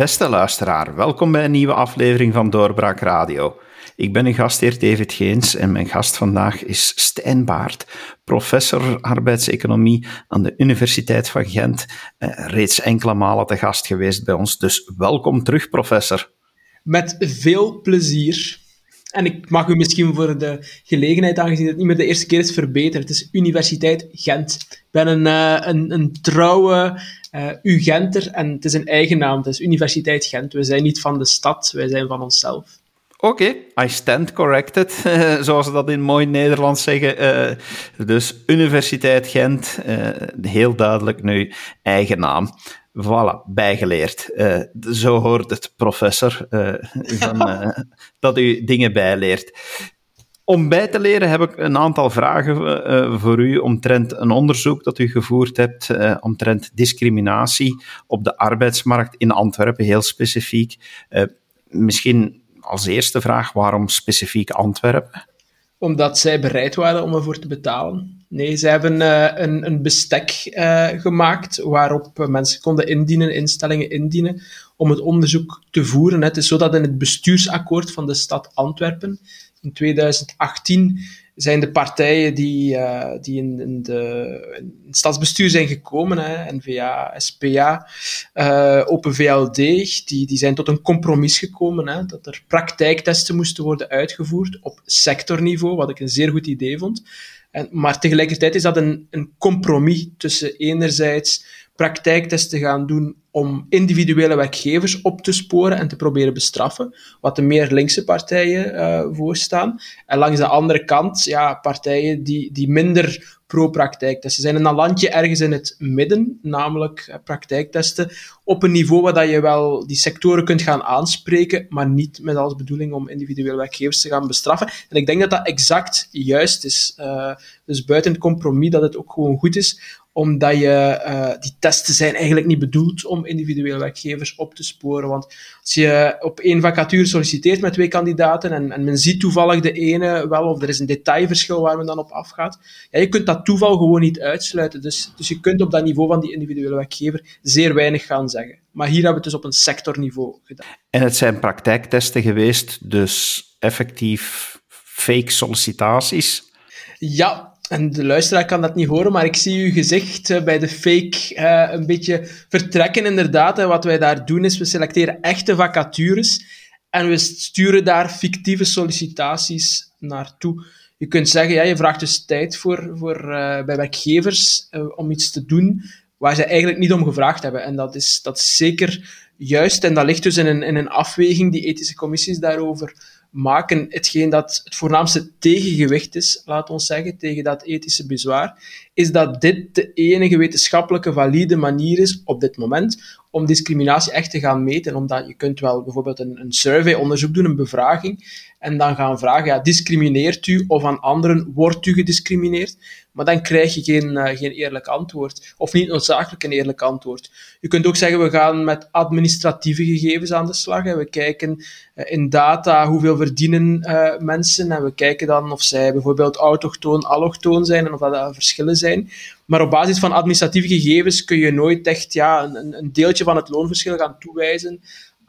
Beste luisteraar, welkom bij een nieuwe aflevering van Doorbraak Radio. Ik ben uw gastheer David Geens en mijn gast vandaag is Stijn Baart, professor arbeidseconomie aan de Universiteit van Gent. Eh, reeds enkele malen te gast geweest bij ons, dus welkom terug, professor. Met veel plezier. En ik mag u misschien voor de gelegenheid, aangezien het niet meer de eerste keer is, verbeteren. Het is Universiteit Gent. Ik ben een, uh, een, een trouwe uh, UGenter en het is een eigen naam. Het is Universiteit Gent. We zijn niet van de stad, wij zijn van onszelf. Oké, okay, I stand corrected, zoals ze dat in mooi Nederlands zeggen. Uh, dus Universiteit Gent, uh, heel duidelijk nu eigen naam. Voilà, bijgeleerd. Uh, zo hoort het, professor, van, dat u dingen bijleert. Om bij te leren heb ik een aantal vragen uh, voor u omtrent een onderzoek dat u gevoerd hebt uh, omtrent discriminatie op de arbeidsmarkt in Antwerpen, heel specifiek. Misschien als eerste vraag, waarom specifiek Antwerpen? Omdat zij bereid waren om ervoor te betalen. Nee, ze hebben een, een, bestek gemaakt waarop mensen konden indienen, instellingen indienen, om het onderzoek te voeren. Het is in het bestuursakkoord van de stad Antwerpen in 2018 zijn de partijen die, uh, die in, de, in het stadsbestuur zijn gekomen, hè, NVA, SPA, uh, Open VLD, die, die zijn tot een compromis gekomen, hè, dat er praktijktesten moesten worden uitgevoerd op sectorniveau, wat ik een zeer goed idee vond. En, maar tegelijkertijd is dat een, een compromis tussen enerzijds praktijktesten gaan doen om individuele werkgevers op te sporen en te proberen bestraffen, wat de meer linkse partijen uh, voorstaan. En langs de andere kant, ja, partijen die, die minder pro-praktijktesten zijn. En een landje ergens in het midden, namelijk uh, praktijktesten, op een niveau waar dat je wel die sectoren kunt gaan aanspreken, maar niet met als bedoeling om individuele werkgevers te gaan bestraffen. En ik denk dat dat exact juist is. Uh, dus buiten het compromis dat het ook gewoon goed is omdat je, uh, die testen zijn eigenlijk niet bedoeld om individuele werkgevers op te sporen. Want als je op één vacature solliciteert met twee kandidaten en, en men ziet toevallig de ene wel, of er is een detailverschil waar men dan op afgaat, ja, je kunt dat toeval gewoon niet uitsluiten. Dus, dus je kunt op dat niveau van die individuele werkgever zeer weinig gaan zeggen. Maar hier hebben we het dus op een sectorniveau gedaan. En het zijn praktijktesten geweest, dus effectief fake sollicitaties? Ja, en de luisteraar kan dat niet horen, maar ik zie uw gezicht eh, bij de fake uh, een beetje vertrekken. Inderdaad, wat wij daar doen is, we selecteren echte vacatures en we sturen daar fictieve sollicitaties naartoe. Je kunt zeggen, ja, je vraagt dus tijd voor, voor, uh, bij werkgevers om iets te doen waar ze eigenlijk niet om gevraagd hebben. En dat is, dat zeker juist, en dat ligt dus in een, in een afweging die ethische commissies daarover maken. Hetgeen dat het voornaamste tegengewicht is, laat ons zeggen, tegen dat ethische bezwaar, is dat dit de enige wetenschappelijke valide manier is op dit moment om discriminatie echt te gaan meten. Omdat je kunt wel bijvoorbeeld een, een survey-onderzoek doen, een bevraging, en dan gaan vragen, ja, discrimineert u of aan anderen wordt u gediscrimineerd? Maar dan krijg je geen, uh, geen eerlijk antwoord. Of niet noodzakelijk een eerlijk antwoord. Je kunt ook zeggen, we gaan met administratieve gegevens aan de slag. En we kijken uh, in data hoeveel verdienen uh, mensen. En we kijken dan of zij bijvoorbeeld autochtoon, allochtoon zijn en of dat verschillen zijn. Maar op basis van administratieve gegevens kun je nooit echt ja, een, een deeltje van het loonverschil gaan toewijzen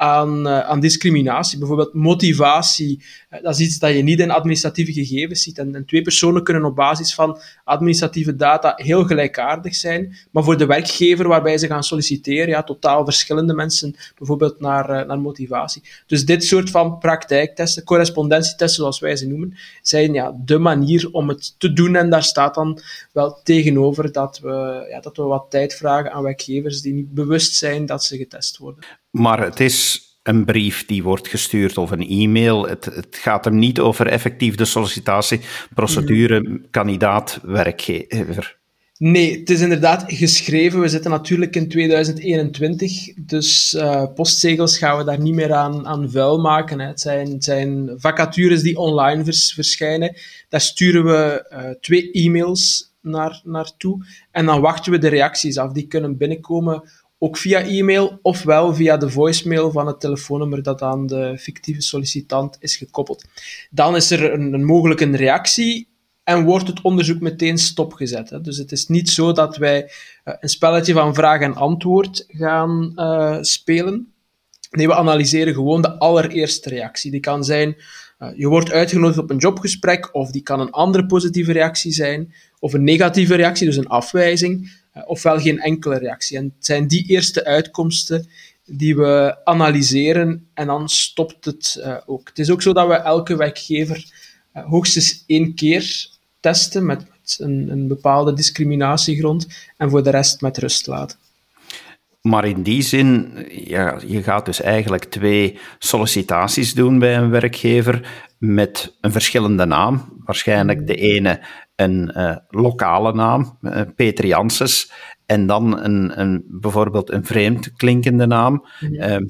aan, uh, aan discriminatie. Bijvoorbeeld motivatie. Uh, dat is iets dat je niet in administratieve gegevens ziet. En, twee personen kunnen op basis van administratieve data heel gelijkaardig zijn, maar voor de werkgever waarbij ze gaan solliciteren, ja, totaal verschillende mensen, bijvoorbeeld naar, uh, naar motivatie. Dus dit soort van praktijktesten, correspondentietesten zoals wij ze noemen, zijn ja, de manier om het te doen. En daar staat dan wel tegenover dat we, ja, dat we wat tijd vragen aan werkgevers die niet bewust zijn dat ze getest worden. Maar het is een brief die wordt gestuurd of een e-mail. Het, het gaat hem niet over effectief de sollicitatieprocedure, mm. kandidaat, werkgever. Nee, het is inderdaad geschreven. We zitten natuurlijk in 2021, dus uh, postzegels gaan we daar niet meer aan, aan vuil maken. Hè. Het, zijn, het zijn vacatures die online vers, verschijnen. Daar sturen we uh, twee e-mails naar, naartoe en dan wachten we de reacties af. Die kunnen binnenkomen ook via e-mail ofwel via de voicemail van het telefoonnummer dat aan de fictieve sollicitant is gekoppeld. Dan is er een, een mogelijk een reactie en wordt het onderzoek meteen stopgezet. Hè. Dus het is niet zo dat wij uh, een spelletje van vraag en antwoord gaan uh, spelen. Nee, we analyseren gewoon de allereerste reactie. Die kan zijn, uh, je wordt uitgenodigd op een jobgesprek, of die kan een andere positieve reactie zijn, of een negatieve reactie, dus een afwijzing, ofwel geen enkele reactie. En het zijn die eerste uitkomsten die we analyseren en dan stopt het uh, ook. Het is ook zo dat we elke werkgever hoogstens één keer testen met een, een bepaalde discriminatiegrond en voor de rest met rust laten. Maar in die zin, ja, je gaat dus eigenlijk twee sollicitaties doen bij een werkgever met een verschillende naam. Waarschijnlijk de ene een uh, lokale naam, uh, Peter Janssens, en dan een, een, bijvoorbeeld een vreemd klinkende naam. Ja. Uh,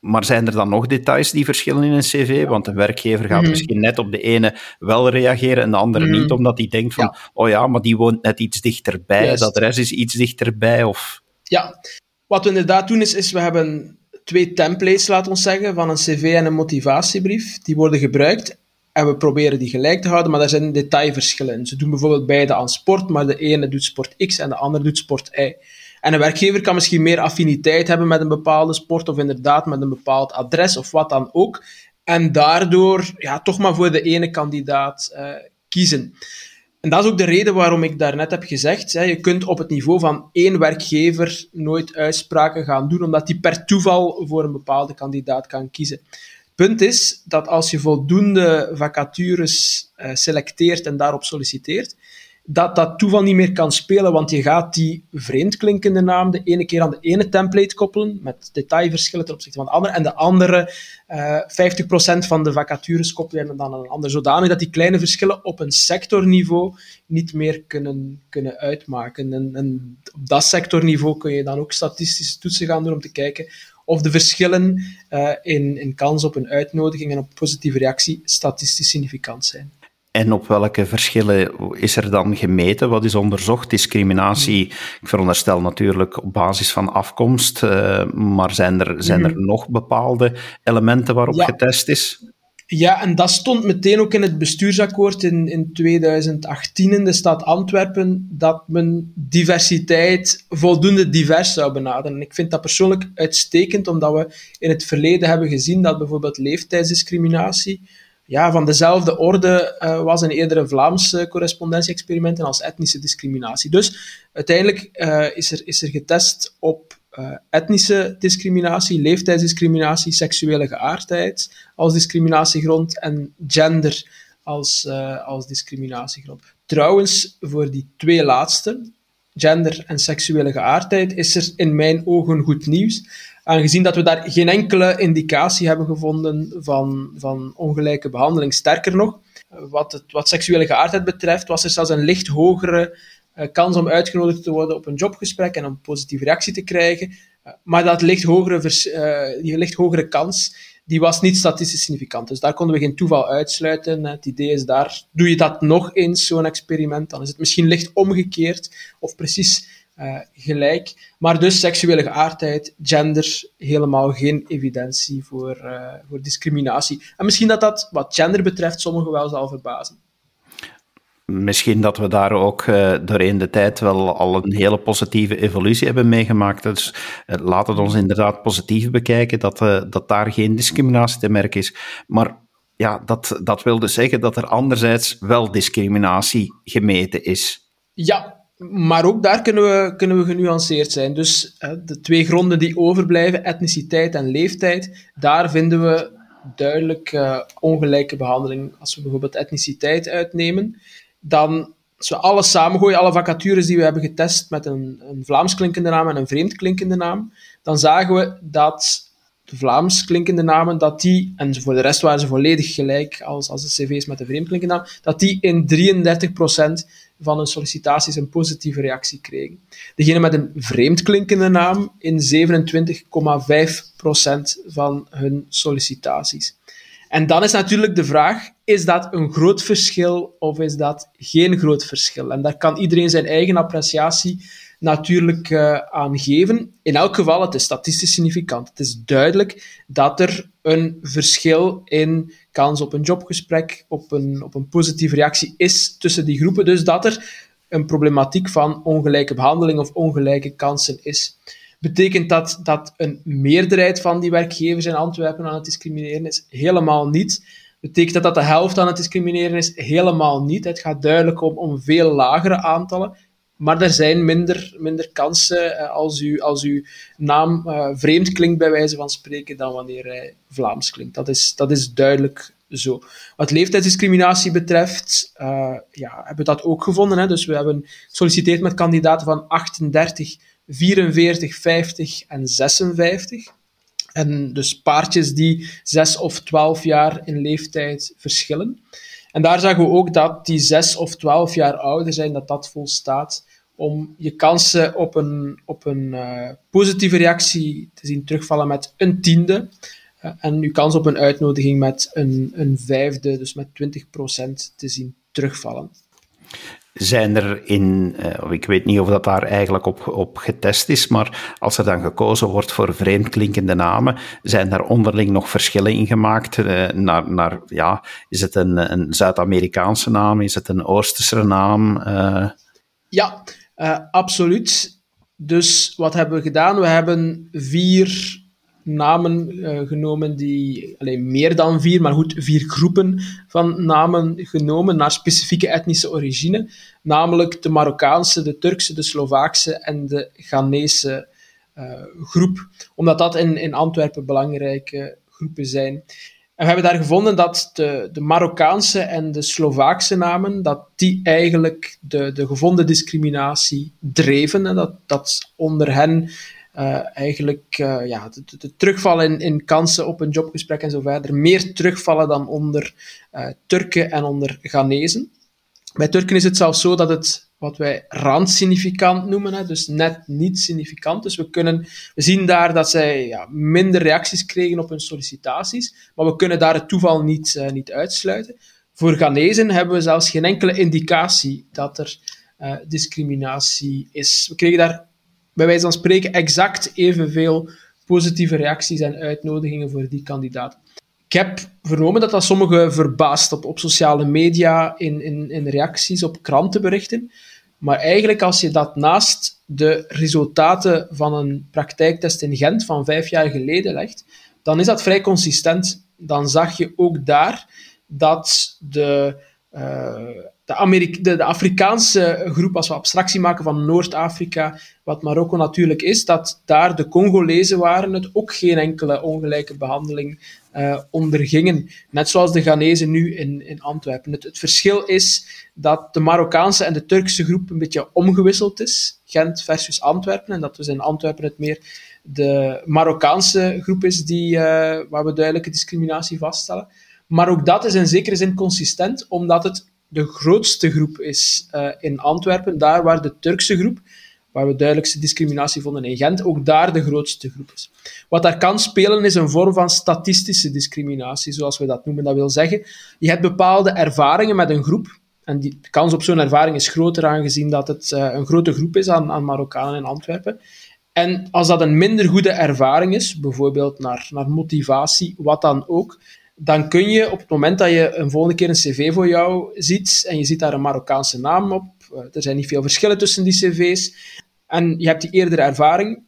maar zijn er dan nog details die verschillen in een cv? Want een werkgever gaat mm. misschien net op de ene wel reageren en de andere mm. niet, omdat hij denkt van, ja. oh ja, maar die woont net iets dichterbij, yes. dat adres is iets dichterbij, of... Ja, wat we inderdaad doen is, is we hebben twee templates, laten we zeggen, van een cv en een motivatiebrief. Die worden gebruikt en we proberen die gelijk te houden, maar daar zijn detailverschillen. Ze doen bijvoorbeeld beide aan sport, maar de ene doet sport X en de andere doet sport Y. En een werkgever kan misschien meer affiniteit hebben met een bepaalde sport of inderdaad met een bepaald adres of wat dan ook. En daardoor ja, toch maar voor de ene kandidaat uh, kiezen. En dat is ook de reden waarom ik daarnet heb gezegd, hè, je kunt op het niveau van één werkgever nooit uitspraken gaan doen, omdat die per toeval voor een bepaalde kandidaat kan kiezen. Punt is dat als je voldoende vacatures uh, selecteert en daarop solliciteert, dat dat toeval niet meer kan spelen, want je gaat die vreemdklinkende naam de ene keer aan de ene template koppelen, met detailverschillen ten opzichte van de andere, en de andere uh, eh, 50% van de vacatures koppelen dan aan een ander, zodanig dat die kleine verschillen op een sectorniveau niet meer kunnen, kunnen uitmaken. En, en op dat sectorniveau kun je dan ook statistische toetsen gaan doen om te kijken of de verschillen uh, in, in kans op een uitnodiging en op positieve reactie statistisch significant zijn. En op welke verschillen is er dan gemeten? Wat is onderzocht? Discriminatie, ik veronderstel natuurlijk op basis van afkomst, uh, maar zijn er, zijn er mm. nog bepaalde elementen waarop ja. getest is? Ja, en dat stond meteen ook in het bestuursakkoord in, in 2018 in de stad Antwerpen, dat men diversiteit voldoende divers zou benaderen. Ik vind dat persoonlijk uitstekend, omdat we in het verleden hebben gezien dat bijvoorbeeld leeftijdsdiscriminatie ja, van dezelfde orde uh, was in eerdere Vlaamse correspondentie-experimenten als etnische discriminatie. Dus uiteindelijk uh, is, er, is er getest op uh, etnische discriminatie, leeftijdsdiscriminatie, seksuele geaardheid als discriminatiegrond en gender als, als discriminatiegrond. Trouwens, voor die twee laatste, gender en seksuele geaardheid, is er in mijn ogen goed nieuws aangezien dat we daar geen enkele indicatie hebben gevonden van, van ongelijke behandeling. Sterker nog, wat, het, wat seksuele geaardheid betreft, was er zelfs een licht hogere kans om uitgenodigd te worden op een jobgesprek en een positieve reactie te krijgen. Uh, maar dat licht hogere, die licht hogere kans, die was niet statistisch significant. Dus daar konden we geen toeval uitsluiten. Het idee is daar, doe je dat nog eens, zo'n experiment, dan is het misschien licht omgekeerd of precies gelijk. Maar dus seksuele geaardheid, gender, helemaal geen evidentie voor, voor discriminatie. En misschien dat dat, wat gender betreft, sommigen wel zal verbazen. Misschien dat we daar ook uh, doorheen de tijd wel al een hele positieve evolutie hebben meegemaakt. Dus uh, laat het ons inderdaad positief bekijken dat, uh, dat daar geen discriminatie te merken is. Maar ja, dat, dat wil dus zeggen dat er anderzijds wel discriminatie gemeten is. Ja, maar ook daar kunnen we, kunnen we genuanceerd zijn. Dus de twee gronden die overblijven, etniciteit en leeftijd, daar vinden we duidelijk ongelijke behandeling. Als we bijvoorbeeld etniciteit uitnemen, dan als we alles samengooien, alle vacatures die we hebben getest met een, een Vlaams klinkende naam en een vreemd klinkende naam, dan zagen we dat de Vlaams klinkende namen, dat die, en voor de rest waren ze volledig gelijk als, als de cv's met de vreemd klinkende naam, dat die in 33% van hun sollicitaties een positieve reactie kregen. Degene met een vreemd klinkende naam in 27,5% van hun sollicitaties. En dan is natuurlijk de vraag, is dat een groot verschil of is dat geen groot verschil? En daar kan iedereen zijn eigen appreciatie natuurlijk uh, aan geven. In elk geval, het is statistisch significant. Het is duidelijk dat er een verschil in kans op een jobgesprek, op een, op een positieve reactie is tussen die groepen. Dus dat er een problematiek van ongelijke behandeling of ongelijke kansen is. Betekent dat dat een meerderheid van die werkgevers in Antwerpen aan het discrimineren is? Helemaal niet. Betekent dat dat de helft aan het discrimineren is? Helemaal niet. Het gaat duidelijk om, om veel lagere aantallen. Maar er zijn minder, minder kansen eh, als, u, als uw naam uh, vreemd klinkt, bij wijze van spreken, dan wanneer hij Vlaams klinkt. Dat is, dat is duidelijk zo. Wat leeftijdsdiscriminatie betreft, uh, ja, hebben we dat ook gevonden. Hè? Dus we hebben gesolliciteerd met kandidaten van 38, 44, 50 en 56. En dus paardjes die 6 of 12 jaar in leeftijd verschillen. En daar zagen we ook dat die 6 of 12 jaar ouder zijn, dat dat volstaat om je kansen op een, op een uh, positieve reactie te zien terugvallen met een tiende. Uh, en je kans op een uitnodiging met een, een vijfde, dus met 20% te zien terugvallen. Zijn er in, uh, ik weet niet of dat daar eigenlijk op, op getest is, maar als er dan gekozen wordt voor vreemdklinkende namen, zijn daar onderling nog verschillen in gemaakt? Uh, naar, naar, ja, is het een, een Zuid-Amerikaanse naam? Is het een Oosterse naam? Uh... Ja, absoluut. Dus wat hebben we gedaan? We hebben vier namen uh, genomen die, alleen meer dan vier, maar goed, vier groepen van namen genomen naar specifieke etnische origine, namelijk de Marokkaanse, de Turkse, de Slovaakse en de Ghanese uh, groep, omdat dat in, in Antwerpen belangrijke groepen zijn. En we hebben daar gevonden dat de, de Marokkaanse en de Slovaakse namen, dat die eigenlijk de, de gevonden discriminatie dreven. En dat, dat onder hen eigenlijk uh, ja, de, de, terugval in, in, kansen op een jobgesprek en zo verder meer terugvallen dan onder uh, Turken en onder Ghanezen. Bij Turken is het zelfs zo dat het wat wij randsignificant noemen, hè, dus net niet significant. Dus we, kunnen, we zien daar dat zij ja, minder reacties kregen op hun sollicitaties, maar we kunnen daar het toeval niet, niet uitsluiten. Voor Ghanezen hebben we zelfs geen enkele indicatie dat er discriminatie is. We kregen daar bij wijze van spreken exact evenveel positieve reacties en uitnodigingen voor die kandidaat. Ik heb vernomen dat dat sommigen verbaast op, op sociale media, in, in, in reacties op krantenberichten. Maar eigenlijk, als je dat naast de resultaten van een praktijktest in Gent van vijf jaar geleden legt, dan is dat vrij consistent. Dan zag je ook daar dat de, uh, de, de, de, Afrikaanse groep, als we abstractie maken van Noord-Afrika, wat Marokko natuurlijk is, dat daar de Congolezen waren het ook geen enkele ongelijke behandeling uh, ondergingen. Net zoals de Ghanese nu in, in Antwerpen. Het, het, verschil is dat de Marokkaanse en de Turkse groep een beetje omgewisseld is. Gent versus Antwerpen. En dat dus in Antwerpen het meer de Marokkaanse groep is die, uh, waar we duidelijke discriminatie vaststellen. Maar ook dat is in zekere zin consistent, omdat het de grootste groep is uh, in Antwerpen, daar waar de Turkse groep, waar we duidelijkste discriminatie vonden in Gent, ook daar de grootste groep is. Wat daar kan spelen is een vorm van statistische discriminatie, zoals we dat noemen. Dat wil zeggen, je hebt bepaalde ervaringen met een groep, en die, de kans op zo'n ervaring is groter aangezien dat het uh, een grote groep is aan, aan Marokkanen in Antwerpen. En als dat een minder goede ervaring is, bijvoorbeeld naar, naar motivatie, wat dan ook, dan kun je op het moment dat je een volgende keer een cv voor jou ziet en je ziet daar een Marokkaanse naam op, eh, er zijn niet veel verschillen tussen die cv's, en je hebt die eerdere ervaring,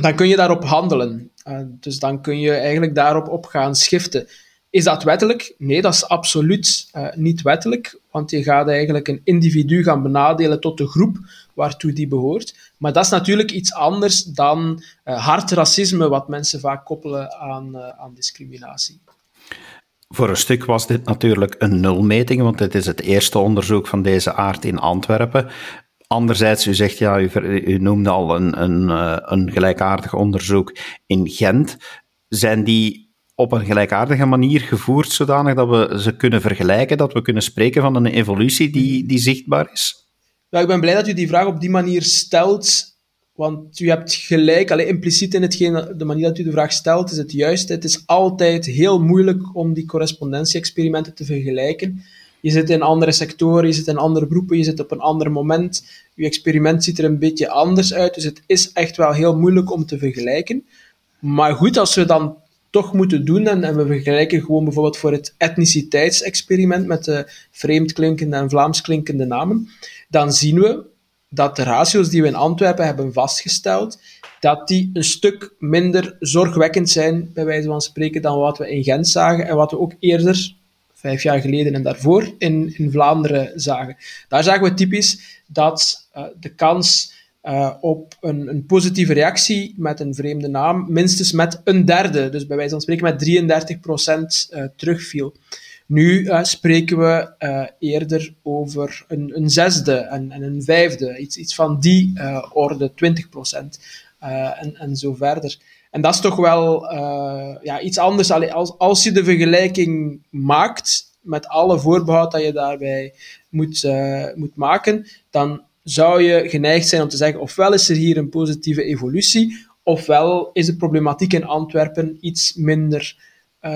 dan kun je daarop handelen. Uh, dus dan kun je eigenlijk daarop op gaan schiften. Is dat wettelijk? Nee, dat is absoluut uh, niet wettelijk, want je gaat eigenlijk een individu gaan benadelen tot de groep waartoe die behoort. Maar dat is natuurlijk iets anders dan hard racisme, wat mensen vaak koppelen aan, aan discriminatie. Voor een stuk was dit natuurlijk een nulmeting, want het is het eerste onderzoek van deze aard in Antwerpen. Anderzijds, u zegt ja, u, u noemde al een, een, eh, een gelijkaardig onderzoek in Gent. Zijn die op een gelijkaardige manier gevoerd, zodanig dat we ze kunnen vergelijken, dat we kunnen spreken van een evolutie die, die zichtbaar is? Ja, ik ben blij dat u die vraag op die manier stelt. Want u hebt gelijk, alleen impliciet in hetgeen, de manier dat u de vraag stelt, is het juist. Het is altijd heel moeilijk om die correspondенtie-experimenten te vergelijken. Je zit in andere sectoren, je zit in andere beroepen, je zit op een ander moment. Je experiment ziet er een beetje anders uit, dus het is echt wel heel moeilijk om te vergelijken. Maar goed, als we dan toch moeten doen, en, en we vergelijken gewoon bijvoorbeeld voor het etniciteitsexperiment met de vreemdklinkende en Vlaamsklinkende namen, dan zien we dat de ratio's die we in Antwerpen hebben vastgesteld dat die een stuk minder zorgwekkend zijn, bij wijze van spreken, dan wat we in Gent zagen en wat we ook eerder, vijf jaar geleden en daarvoor, in, in Vlaanderen zagen. Daar zagen we typisch dat uh, de kans uh, op een, een, positieve reactie met een vreemde naam minstens met een derde, dus bij wijze van spreken met 33% uh, terugviel. Nu uh, spreken we uh, eerder over een, een zesde en, en, een vijfde, iets, iets van die uh, orde, 20 procent en, en zo verder. En dat is toch wel ja, iets anders. Als, als je de vergelijking maakt, met alle voorbehoud dat je daarbij moet, moet maken, dan zou je geneigd zijn om te zeggen, ofwel is er hier een positieve evolutie, ofwel is de problematiek in Antwerpen iets minder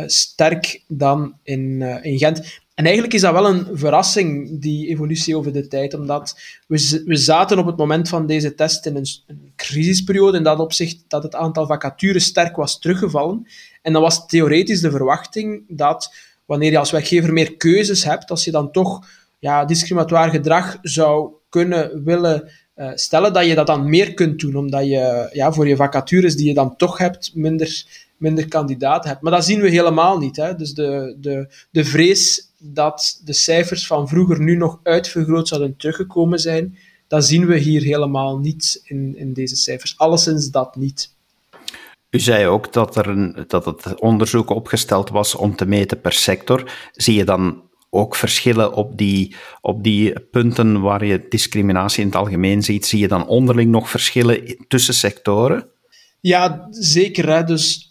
sterk dan in, uh, in Gent. En eigenlijk is dat wel een verrassing, die evolutie over de tijd, omdat we, we zaten op het moment van deze test in een, crisisperiode, in dat opzicht dat het aantal vacatures sterk was teruggevallen. En dan was theoretisch de verwachting dat wanneer je als werkgever meer keuzes hebt, als je dan toch ja, gedrag zou kunnen willen uh, stellen, dat je dat dan meer kunt doen, omdat je ja, voor je vacatures die je dan toch hebt, minder minder kandidaten hebt. Maar dat zien we helemaal niet. Hè. Dus de, de, de vrees dat de cijfers van vroeger nu nog uitvergroot zouden teruggekomen zijn, dat zien we hier helemaal niet in, in deze cijfers. Alleszins dat niet. U zei ook dat, er een, dat het onderzoek opgesteld was om te meten per sector. Zie je dan ook verschillen op die, op die punten waar je discriminatie in het algemeen ziet? Zie je dan onderling nog verschillen tussen sectoren? Ja, zeker. Hè. Dus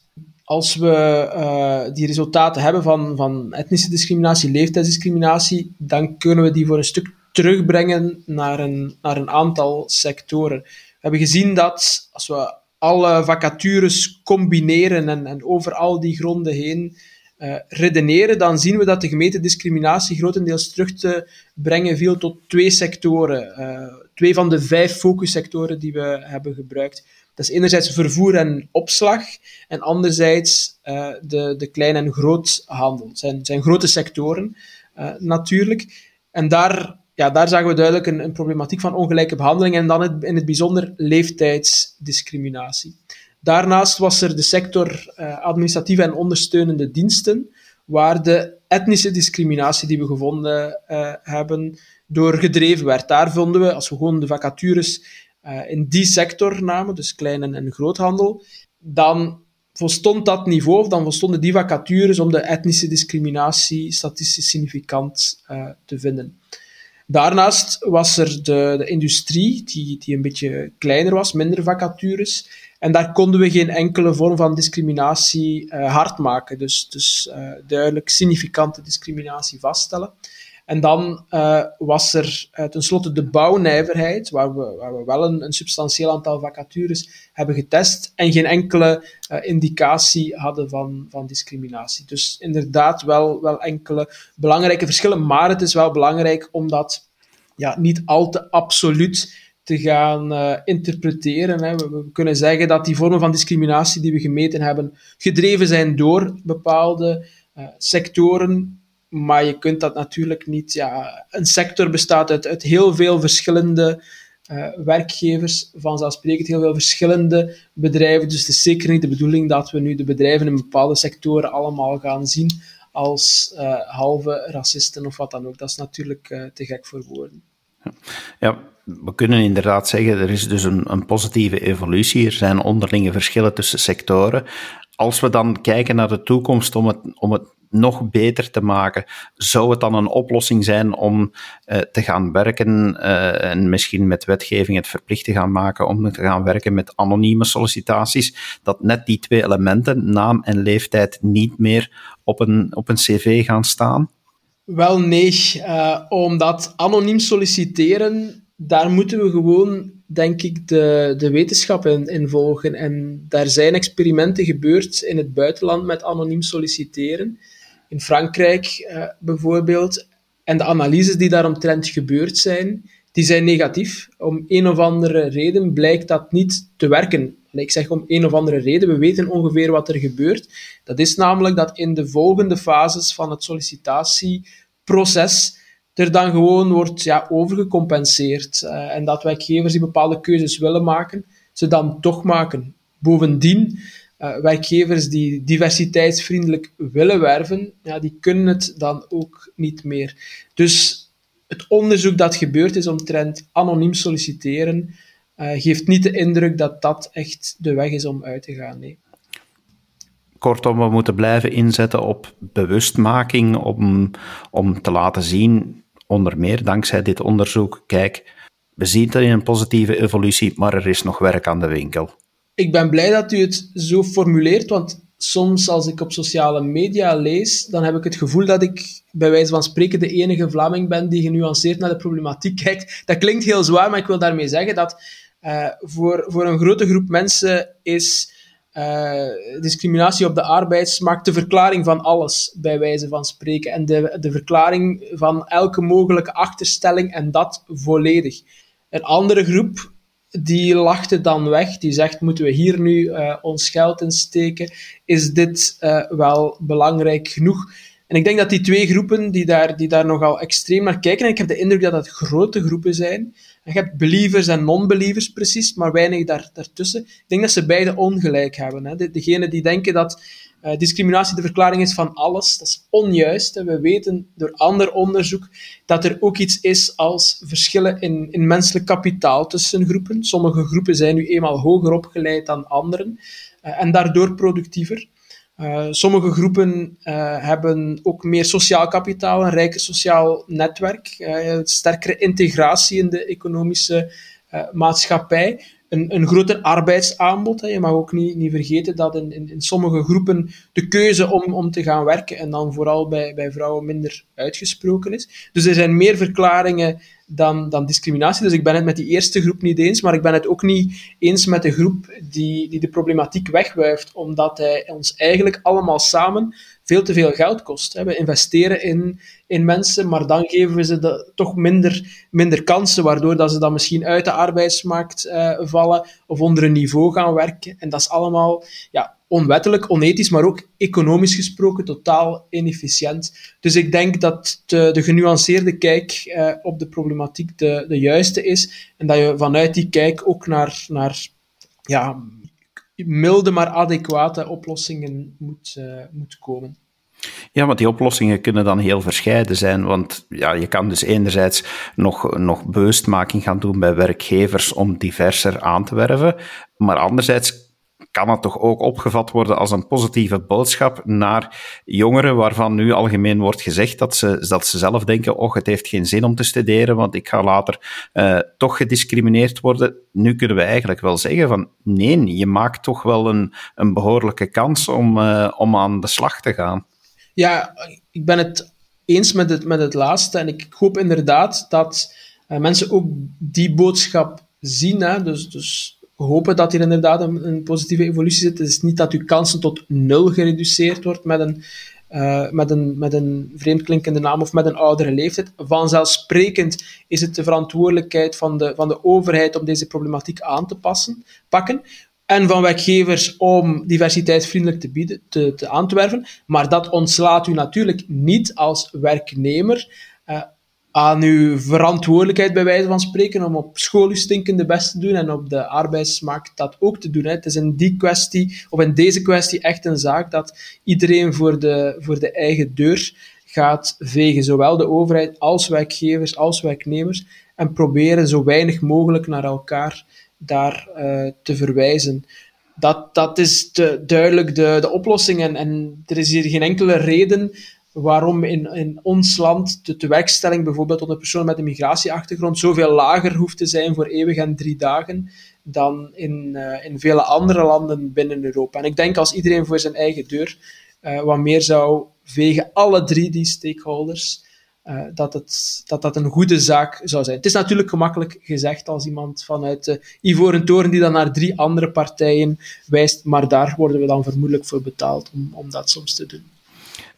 als we uh, die resultaten hebben van, van etnische discriminatie, leeftijdsdiscriminatie, dan kunnen we die voor een stuk terugbrengen naar een, naar een aantal sectoren. We hebben gezien dat als we alle vacatures combineren en, en over al die gronden heen uh, redeneren, dan zien we dat de gemeten discriminatie grotendeels terug te brengen viel tot twee sectoren. Uh, twee van de vijf focussectoren die we hebben gebruikt. Dat is enerzijds vervoer en opslag en anderzijds uh, de, de klein- en groothandel. Het zijn, zijn grote sectoren uh, natuurlijk. En daar, ja, daar zagen we duidelijk een, een problematiek van ongelijke behandeling en dan het, in het bijzonder leeftijdsdiscriminatie. Daarnaast was er de sector uh, administratieve en ondersteunende diensten, waar de etnische discriminatie die we gevonden hebben doorgedreven werd. Daar vonden we, als we gewoon de vacatures uh, in die sector namen, dus klein- en, groothandel, dan volstond dat niveau, of dan volstonden die vacatures om de etnische discriminatie statistisch significant uh, te vinden. Daarnaast was er de, de industrie, die, die een beetje kleiner was, minder vacatures. En daar konden we geen enkele vorm van discriminatie uh, hard maken. Dus, dus duidelijk significante discriminatie vaststellen. En dan uh, was er uh, tenslotte de bouwnijverheid, waar we, waar we wel een, een, substantieel aantal vacatures hebben getest en geen enkele uh, indicatie hadden van, van discriminatie. Dus inderdaad wel, wel enkele belangrijke verschillen, maar het is wel belangrijk om dat ja, niet al te absoluut te gaan interpreteren. Hè. We, kunnen zeggen dat die vormen van discriminatie die we gemeten hebben gedreven zijn door bepaalde sectoren maar je kunt dat natuurlijk niet. Ja, een sector bestaat uit, heel veel verschillende uh, werkgevers, vanzelfsprekend heel veel verschillende bedrijven. Dus het is zeker niet de bedoeling dat we nu de bedrijven in bepaalde sectoren allemaal gaan zien als uh, halve racisten of wat dan ook. Dat is natuurlijk uh, te gek voor woorden. Ja, we kunnen inderdaad zeggen, er is dus een, een positieve evolutie. Er zijn onderlinge verschillen tussen sectoren. Als we dan kijken naar de toekomst om het, om het nog beter te maken. Zou het dan een oplossing zijn om uh, te gaan werken uh, en misschien met wetgeving het verplicht te gaan maken om te gaan werken met anonieme sollicitaties, dat net die twee elementen, naam en leeftijd, niet meer op een, op een cv gaan staan? Wel nee, uh, omdat anoniem solliciteren, daar moeten we gewoon, denk ik, de, de wetenschap in, in volgen. En daar zijn experimenten gebeurd in het buitenland met anoniem solliciteren in Frankrijk uh, bijvoorbeeld. En de analyses die daaromtrent gebeurd zijn, die zijn negatief. Om een of andere reden blijkt dat niet te werken. ik zeg om een of andere reden, we weten ongeveer wat er gebeurt. Dat is namelijk dat in de volgende fases van het sollicitatieproces er dan gewoon wordt ja, overgecompenseerd. Uh, en dat werkgevers die bepaalde keuzes willen maken, ze dan toch maken. Bovendien, uh, werkgevers die diversiteitsvriendelijk willen werven, ja, die kunnen het dan ook niet meer. Dus het onderzoek dat gebeurd is omtrent anoniem solliciteren, uh, geeft niet de indruk dat dat echt de weg is om uit te gaan. Nee. Kortom, we moeten blijven inzetten op bewustmaking om, om te laten zien, onder meer dankzij dit onderzoek, kijk, we zien er een positieve evolutie, maar er is nog werk aan de winkel. Ik ben blij dat u het zo formuleert, want soms als ik op sociale media lees, dan heb ik het gevoel dat ik bij wijze van spreken de enige Vlaming ben die genuanceerd naar de problematiek kijkt. Dat klinkt heel zwaar, maar ik wil daarmee zeggen dat uh, voor, voor een grote groep mensen is uh, discriminatie op de arbeidsmarkt de verklaring van alles, bij wijze van spreken. En de, de verklaring van elke mogelijke achterstelling en dat volledig. Een andere groep die lachte dan weg. Die zegt, moeten we hier nu uh, ons geld in steken? Is dit uh, wel belangrijk genoeg? En ik denk dat die twee groepen die daar, die daar nogal extreem naar kijken, en ik heb de indruk dat dat grote groepen zijn. En je hebt believers en non-believers precies, maar weinig daar, daartussen. Ik denk dat ze beide ongelijk hebben. Hè. De, degene die denken dat uh, discriminatie de verklaring is van alles, dat is onjuist. We weten door ander onderzoek dat er ook iets is als verschillen in, in menselijk kapitaal tussen groepen. Sommige groepen zijn nu eenmaal hoger opgeleid dan anderen uh, en daardoor productiever. Uh, sommige groepen hebben ook meer sociaal kapitaal, een rijker sociaal netwerk, sterkere integratie in de economische maatschappij een, een groter arbeidsaanbod. Hè. Je mag ook niet, niet vergeten dat in, in, in, sommige groepen de keuze om, om te gaan werken, en dan vooral bij, bij vrouwen, minder uitgesproken is. Dus er zijn meer verklaringen dan, dan discriminatie. Dus ik ben het met die eerste groep niet eens, maar ik ben het ook niet eens met de groep die, die de problematiek wegwuift, omdat hij ons eigenlijk allemaal samen veel te veel geld kost. We investeren in, in mensen, maar dan geven we ze de, toch minder, minder kansen, waardoor dat ze dan misschien uit de arbeidsmarkt uh, vallen of onder een niveau gaan werken. En dat is allemaal ja, onwettelijk, onethisch, maar ook economisch gesproken totaal inefficiënt. Dus ik denk dat de, de genuanceerde kijk uh, op de problematiek de, de juiste is en dat je vanuit die kijk ook naar, naar ja, milde maar adequate oplossingen moet, uh, moet komen. Ja, want die oplossingen kunnen dan heel verscheiden zijn. Want ja, je kan dus enerzijds nog, nog bewustmaking gaan doen bij werkgevers om diverser aan te werven. Maar anderzijds kan het toch ook opgevat worden als een positieve boodschap naar jongeren waarvan nu algemeen wordt gezegd dat ze, dat ze zelf denken, oh, het heeft geen zin om te studeren, want ik ga later uh, toch gediscrimineerd worden. Nu kunnen we eigenlijk wel zeggen van, nee, je maakt toch wel een, een behoorlijke kans om, uh, om aan de slag te gaan. Ja, ik ben het eens met het, met het laatste en ik hoop inderdaad dat uh, mensen ook die boodschap zien. Hè? Dus, dus hopen dat hier inderdaad een, positieve evolutie zit. Het is niet dat uw kansen tot nul gereduceerd wordt met een, uh, met een, met een vreemdklinkende naam of met een oudere leeftijd. Vanzelfsprekend is het de verantwoordelijkheid van de, van de overheid om deze problematiek aan te passen, pakken. En van werkgevers om diversiteitsvriendelijk te bieden, te, te aan te werven. Maar dat ontslaat u natuurlijk niet als werknemer aan uw verantwoordelijkheid, bij wijze van spreken, om op school uw stinkende best te doen en op de arbeidsmarkt dat ook te doen. Hè. Het is in die kwestie, of in deze kwestie, echt een zaak dat iedereen voor de, voor de eigen deur gaat vegen. Zowel de overheid als werkgevers, als werknemers. En proberen zo weinig mogelijk naar elkaar daar uh, te verwijzen. Dat, dat is de, duidelijk de, de oplossing. En, en er is hier geen enkele reden waarom in, in ons land de tewerkstelling bijvoorbeeld onder personen met een migratieachtergrond zoveel lager hoeft te zijn voor eeuwig en drie dagen dan in, uh, in vele andere landen binnen Europa. En ik denk als iedereen voor zijn eigen deur uh, wat meer zou vegen, alle drie die stakeholders, uh, dat, het, dat dat een goede zaak zou zijn. Het is natuurlijk gemakkelijk gezegd als iemand vanuit de Ivoren Toren die dan naar drie andere partijen wijst, maar daar worden we dan vermoedelijk voor betaald om, om dat soms te doen.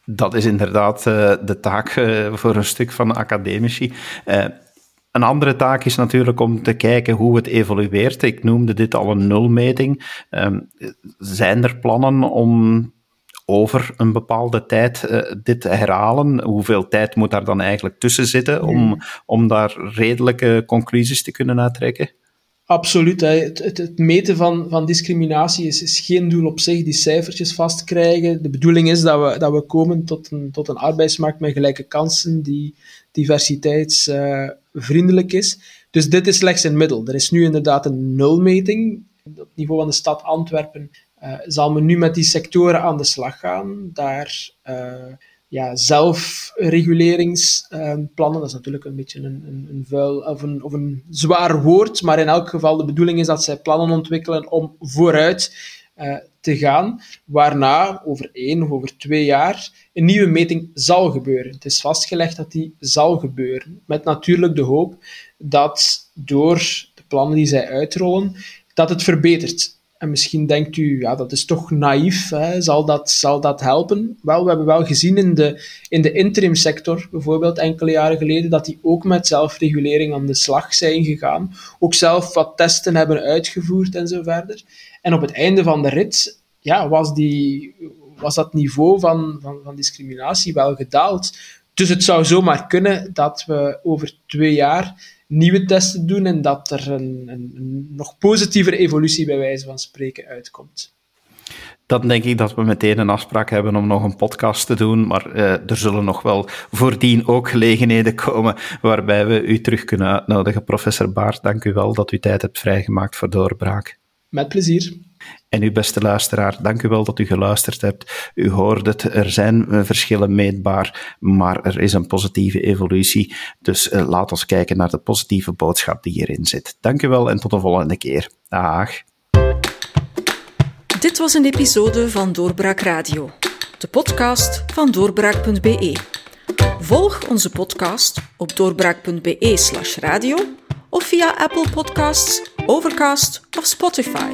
Dat is inderdaad uh, de taak uh, voor een stuk van de academici. Uh, een andere taak is natuurlijk om te kijken hoe het evolueert. Ik noemde dit al een nulmeting. Um, zijn er plannen om over een bepaalde tijd uh, dit te herhalen? Hoeveel tijd moet daar dan eigenlijk tussen zitten om, om daar redelijke conclusies te kunnen uittrekken? Absoluut. Hè. Het, meten van, van discriminatie is, geen doel op zich, die cijfertjes vastkrijgen. De bedoeling is dat we, dat we komen tot een, tot een arbeidsmarkt met gelijke kansen die diversiteitsvriendelijk is. Dus dit is slechts een middel. Er is nu inderdaad een nulmeting. Op het niveau van de stad Antwerpen uh, zal men nu met die sectoren aan de slag gaan. Daar... Uh, ja, zelfreguleringsplannen. dat is natuurlijk een beetje een, een, een, vuil of een, of een zwaar woord, maar in elk geval de bedoeling is dat zij plannen ontwikkelen om vooruit uh, te gaan, waarna over één of over twee jaar een nieuwe meting zal gebeuren. Het is vastgelegd dat die zal gebeuren, met natuurlijk de hoop dat door de plannen die zij uitrollen, dat het verbetert. En misschien denkt u, ja, dat is toch naïef, hè? Zal, dat, zal dat helpen? Wel, we hebben wel gezien in de, in de interimsector, bijvoorbeeld enkele jaren geleden, dat die ook met zelfregulering aan de slag zijn gegaan. Ook zelf wat testen hebben uitgevoerd en zo verder. En op het einde van de rit ja, was, die, was dat niveau van, van, van discriminatie wel gedaald. Dus het zou zomaar kunnen dat we over twee jaar nieuwe testen doen en dat er een, een, een nog positievere evolutie bij wijze van spreken uitkomt. Dan denk ik dat we meteen een afspraak hebben om nog een podcast te doen, maar uh, er zullen nog wel voordien ook gelegenheden komen waarbij we u terug kunnen uitnodigen. Professor Baart, dank u wel dat u tijd hebt vrijgemaakt voor doorbraak. Met plezier. En uw beste luisteraar, dank u wel dat u geluisterd hebt. U hoort het, er zijn eh, verschillen meetbaar, maar er is een positieve evolutie. Dus uh, laat ons kijken naar de positieve boodschap die hierin zit. Dank u wel en tot de volgende keer. Dag. Dit was een episode van Doorbraak Radio, de podcast van doorbraak.be. Volg onze podcast op doorbraak.be/radio of via Apple Podcasts, Overcast of Spotify.